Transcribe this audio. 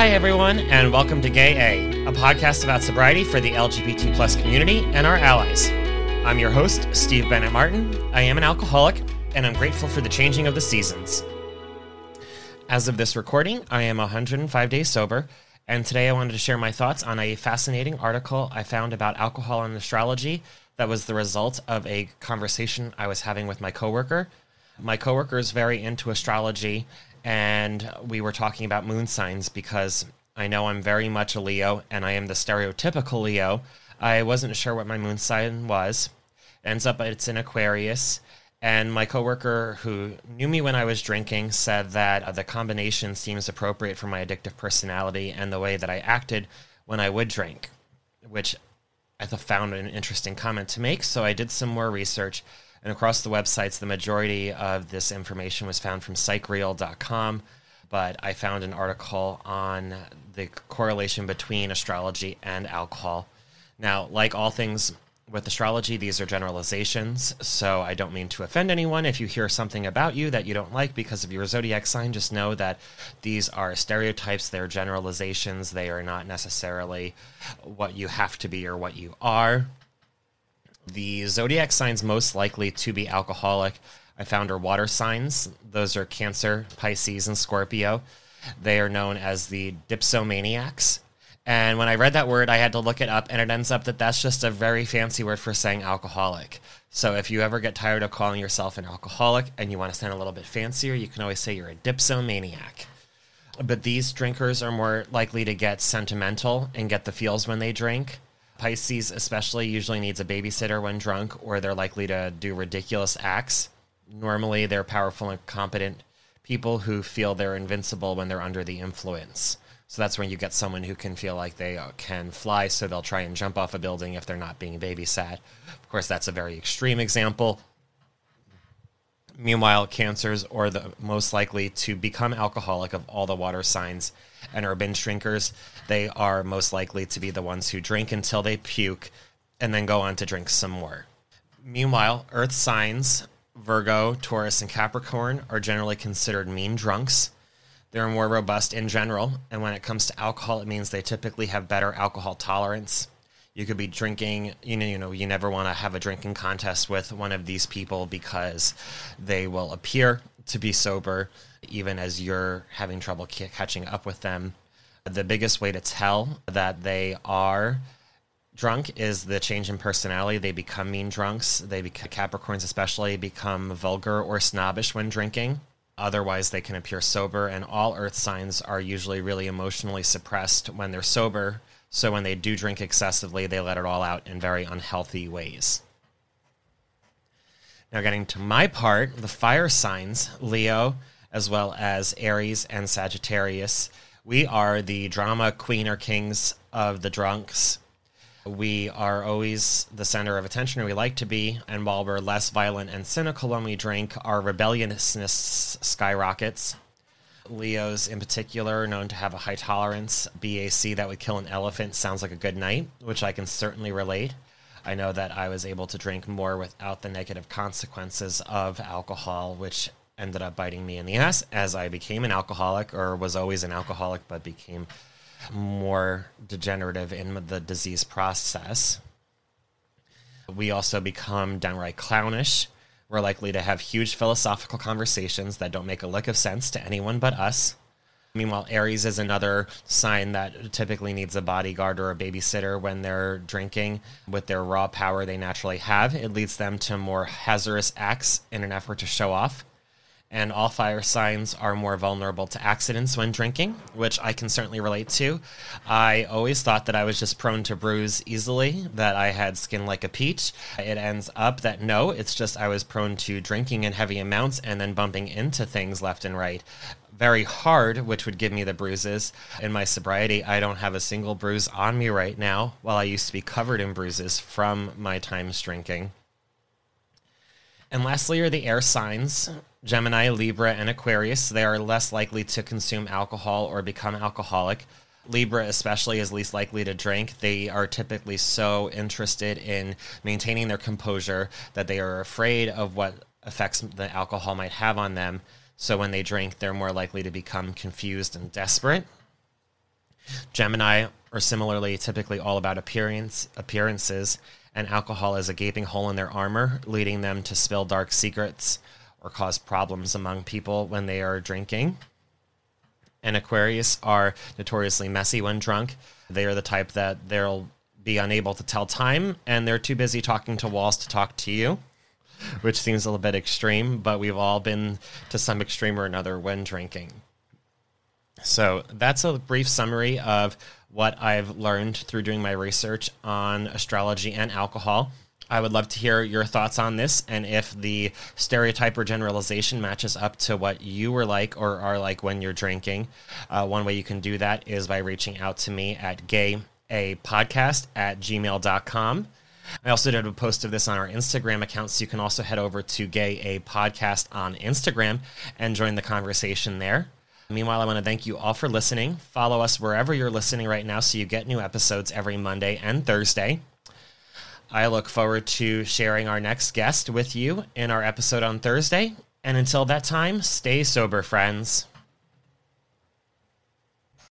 Hi, everyone, and welcome to Gay A, a podcast about sobriety for the LGBT plus community and our allies. I'm your host, Steve Bennet Martin. I am an alcoholic, and I'm grateful for the changing of the seasons. As of this recording, I am 105 days sober, and today I wanted to share my thoughts on a fascinating article I found about alcohol and astrology that was the result of a conversation I was having with my coworker. My coworker is very into astrology and we were talking about moon signs because I know I'm very much a Leo and I am the stereotypical Leo. I wasn't sure what my moon sign was. Ends up it's in Aquarius. And my coworker who knew me when I was drinking said that the combination seems appropriate for my addictive personality and the way that I acted when I would drink, which I found an interesting comment to make. So I did some more research and across the websites, the majority of this information was found from psychreel.com. But I found an article on the correlation between astrology and alcohol. Now, like all things with astrology, these are generalizations, so I don't mean to offend anyone. If you hear something about you that you don't like because of your zodiac sign, just know that these are stereotypes, they're generalizations, they are not necessarily what you have to be or what you are. The zodiac signs most likely to be alcoholic, I found are water signs. Those are Cancer, Pisces, and Scorpio. They are known as the dipsomaniacs. And when I read that word, I had to look it up, and it ends up that that's just a very fancy word for saying alcoholic. So if you ever get tired of calling yourself an alcoholic and you want to sound a little bit fancier, you can always say you're a dipsomaniac. But these drinkers are more likely to get sentimental and get the feels when they drink. Pisces, especially, usually needs a babysitter when drunk, or they're likely to do ridiculous acts. Normally, they're powerful and competent people who feel they're invincible when they're under the influence. So that's when you get someone who can feel like they uh, can fly, so they'll try and jump off a building if they're not being babysat. Of course, that's a very extreme example. Meanwhile, cancers are the most likely to become alcoholic of all the water signs and are binge drinkers. They are most likely to be the ones who drink until they puke and then go on to drink some more. Meanwhile, earth signs, Virgo, Taurus, and Capricorn, are generally considered mean drunks. They're more robust in general, and when it comes to alcohol, it means they typically have better alcohol tolerance you could be drinking you know you know you never want to have a drinking contest with one of these people because they will appear to be sober even as you're having trouble catching up with them. The biggest way to tell that they are drunk is the change in personality. They become mean drunks. They become capricorns especially become vulgar or snobbish when drinking. Otherwise they can appear sober and all earth signs are usually really emotionally suppressed when they're sober so when they do drink excessively, they let it all out in very unhealthy ways. Now, getting to my part, the fire signs, Leo, as well as Aries and Sagittarius, we are the drama queen or kings of the drunks. We are always the center of attention, or we like to be, and while we're less violent and cynical when we drink, our rebelliousness skyrockets. Leos in particular, are known to have a high tolerance. BAC that would kill an elephant sounds like a good night, which I can certainly relate. I know that I was able to drink more without the negative consequences of alcohol, which ended up biting me in the ass as I became an alcoholic, or was always an alcoholic, but became more degenerative in the disease process. We also become downright clownish we're likely to have huge philosophical conversations that don't make a lick of sense to anyone but us. Meanwhile, Aries is another sign that typically needs a bodyguard or a babysitter when they're drinking. With their raw power they naturally have, it leads them to more hazardous acts in an effort to show off. And all fire signs are more vulnerable to accidents when drinking, which I can certainly relate to. I always thought that I was just prone to bruise easily, that I had skin like a peach. It ends up that no, it's just I was prone to drinking in heavy amounts and then bumping into things left and right very hard, which would give me the bruises. In my sobriety, I don't have a single bruise on me right now, while I used to be covered in bruises from my times drinking. And lastly are the air signs Gemini, Libra, and Aquarius. They are less likely to consume alcohol or become alcoholic. Libra, especially, is least likely to drink. They are typically so interested in maintaining their composure that they are afraid of what effects the alcohol might have on them so when they drink, they're more likely to become confused and desperate. Gemini are similarly typically all about appearance appearances, and alcohol is a gaping hole in their armor, leading them to spill dark secrets or cause problems among people when they are drinking. And Aquarius are notoriously messy when drunk. They are the type that they'll be unable to tell time, and they're too busy talking to walls to talk to you which seems a little bit extreme, but we've all been to some extreme or another when drinking. So that's a brief summary of what I've learned through doing my research on astrology and alcohol. I would love to hear your thoughts on this and if the stereotype or generalization matches up to what you were like or are like when you're drinking. Uh, one way you can do that is by reaching out to me at gayapodcast at gmail.com. I also did a post of this on our Instagram account, so you can also head over to Gay A Podcast on Instagram and join the conversation there. Meanwhile, I want to thank you all for listening. Follow us wherever you're listening right now so you get new episodes every Monday and Thursday. I look forward to sharing our next guest with you in our episode on Thursday. And until that time, stay sober, friends.